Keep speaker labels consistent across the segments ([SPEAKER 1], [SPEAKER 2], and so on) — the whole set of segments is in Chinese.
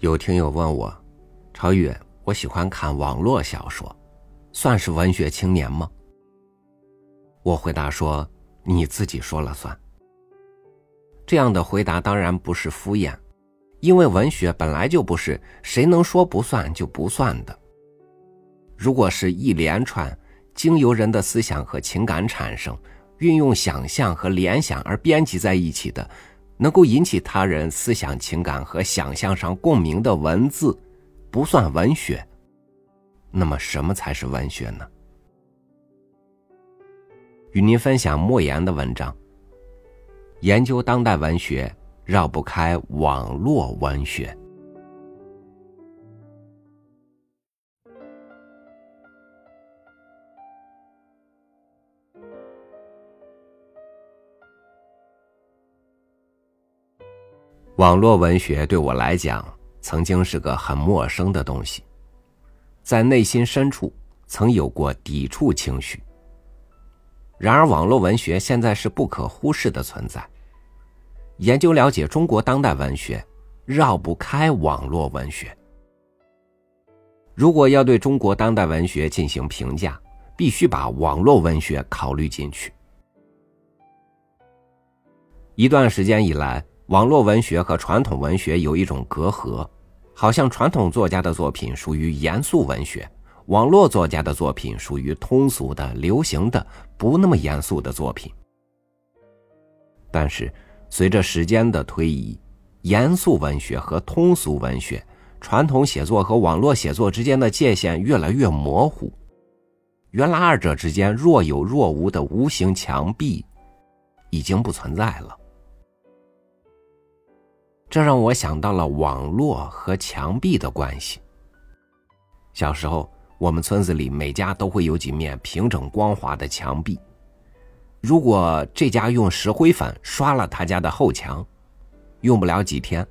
[SPEAKER 1] 有听友问我：“超宇，我喜欢看网络小说，算是文学青年吗？”我回答说：“你自己说了算。”这样的回答当然不是敷衍，因为文学本来就不是谁能说不算就不算的。如果是一连串经由人的思想和情感产生，运用想象和联想而编辑在一起的。能够引起他人思想、情感和想象上共鸣的文字，不算文学。那么，什么才是文学呢？与您分享莫言的文章。研究当代文学，绕不开网络文学。网络文学对我来讲，曾经是个很陌生的东西，在内心深处曾有过抵触情绪。然而，网络文学现在是不可忽视的存在。研究了解中国当代文学，绕不开网络文学。如果要对中国当代文学进行评价，必须把网络文学考虑进去。一段时间以来。网络文学和传统文学有一种隔阂，好像传统作家的作品属于严肃文学，网络作家的作品属于通俗的、流行的、不那么严肃的作品。但是，随着时间的推移，严肃文学和通俗文学、传统写作和网络写作之间的界限越来越模糊，原来二者之间若有若无的无形墙壁，已经不存在了。这让我想到了网络和墙壁的关系。小时候，我们村子里每家都会有几面平整光滑的墙壁。如果这家用石灰粉刷了他家的后墙，用不了几天，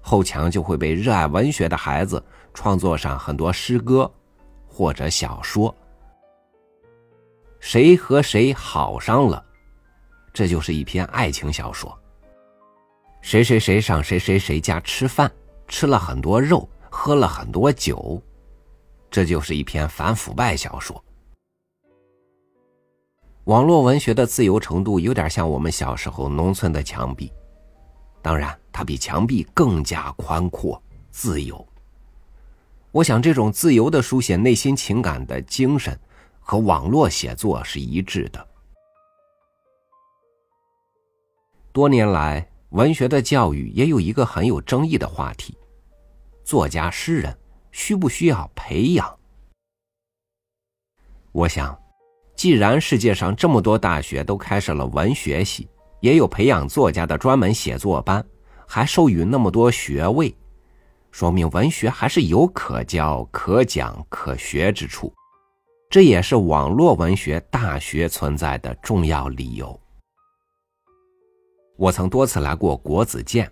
[SPEAKER 1] 后墙就会被热爱文学的孩子创作上很多诗歌或者小说。谁和谁好上了，这就是一篇爱情小说。谁谁谁上谁谁谁家吃饭，吃了很多肉，喝了很多酒，这就是一篇反腐败小说。网络文学的自由程度有点像我们小时候农村的墙壁，当然，它比墙壁更加宽阔、自由。我想，这种自由的书写内心情感的精神，和网络写作是一致的。多年来。文学的教育也有一个很有争议的话题：作家、诗人需不需要培养？我想，既然世界上这么多大学都开设了文学系，也有培养作家的专门写作班，还授予那么多学位，说明文学还是有可教、可讲、可学之处。这也是网络文学大学存在的重要理由。我曾多次来过国子监，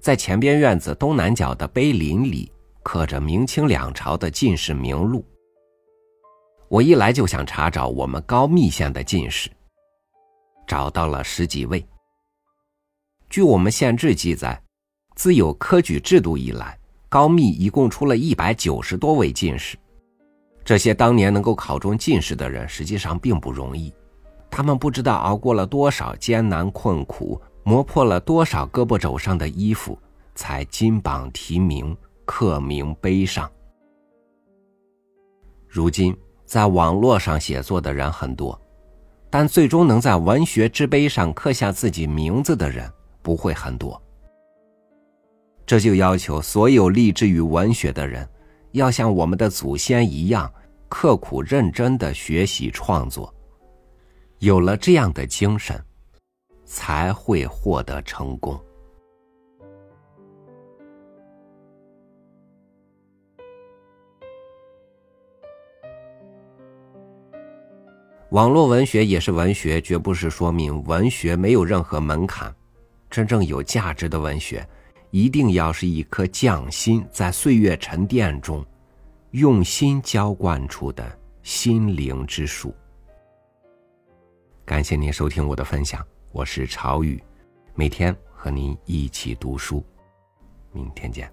[SPEAKER 1] 在前边院子东南角的碑林里刻着明清两朝的进士名录。我一来就想查找我们高密县的进士，找到了十几位。据我们县志记载，自有科举制度以来，高密一共出了一百九十多位进士。这些当年能够考中进士的人，实际上并不容易，他们不知道熬过了多少艰难困苦。磨破了多少胳膊肘上的衣服，才金榜题名、刻名碑上。如今，在网络上写作的人很多，但最终能在文学之碑上刻下自己名字的人不会很多。这就要求所有立志于文学的人，要像我们的祖先一样，刻苦认真的学习创作。有了这样的精神。才会获得成功。网络文学也是文学，绝不是说明文学没有任何门槛。真正有价值的文学，一定要是一颗匠心在岁月沉淀中用心浇灌出的心灵之树。感谢您收听我的分享。我是朝雨，每天和您一起读书，明天见。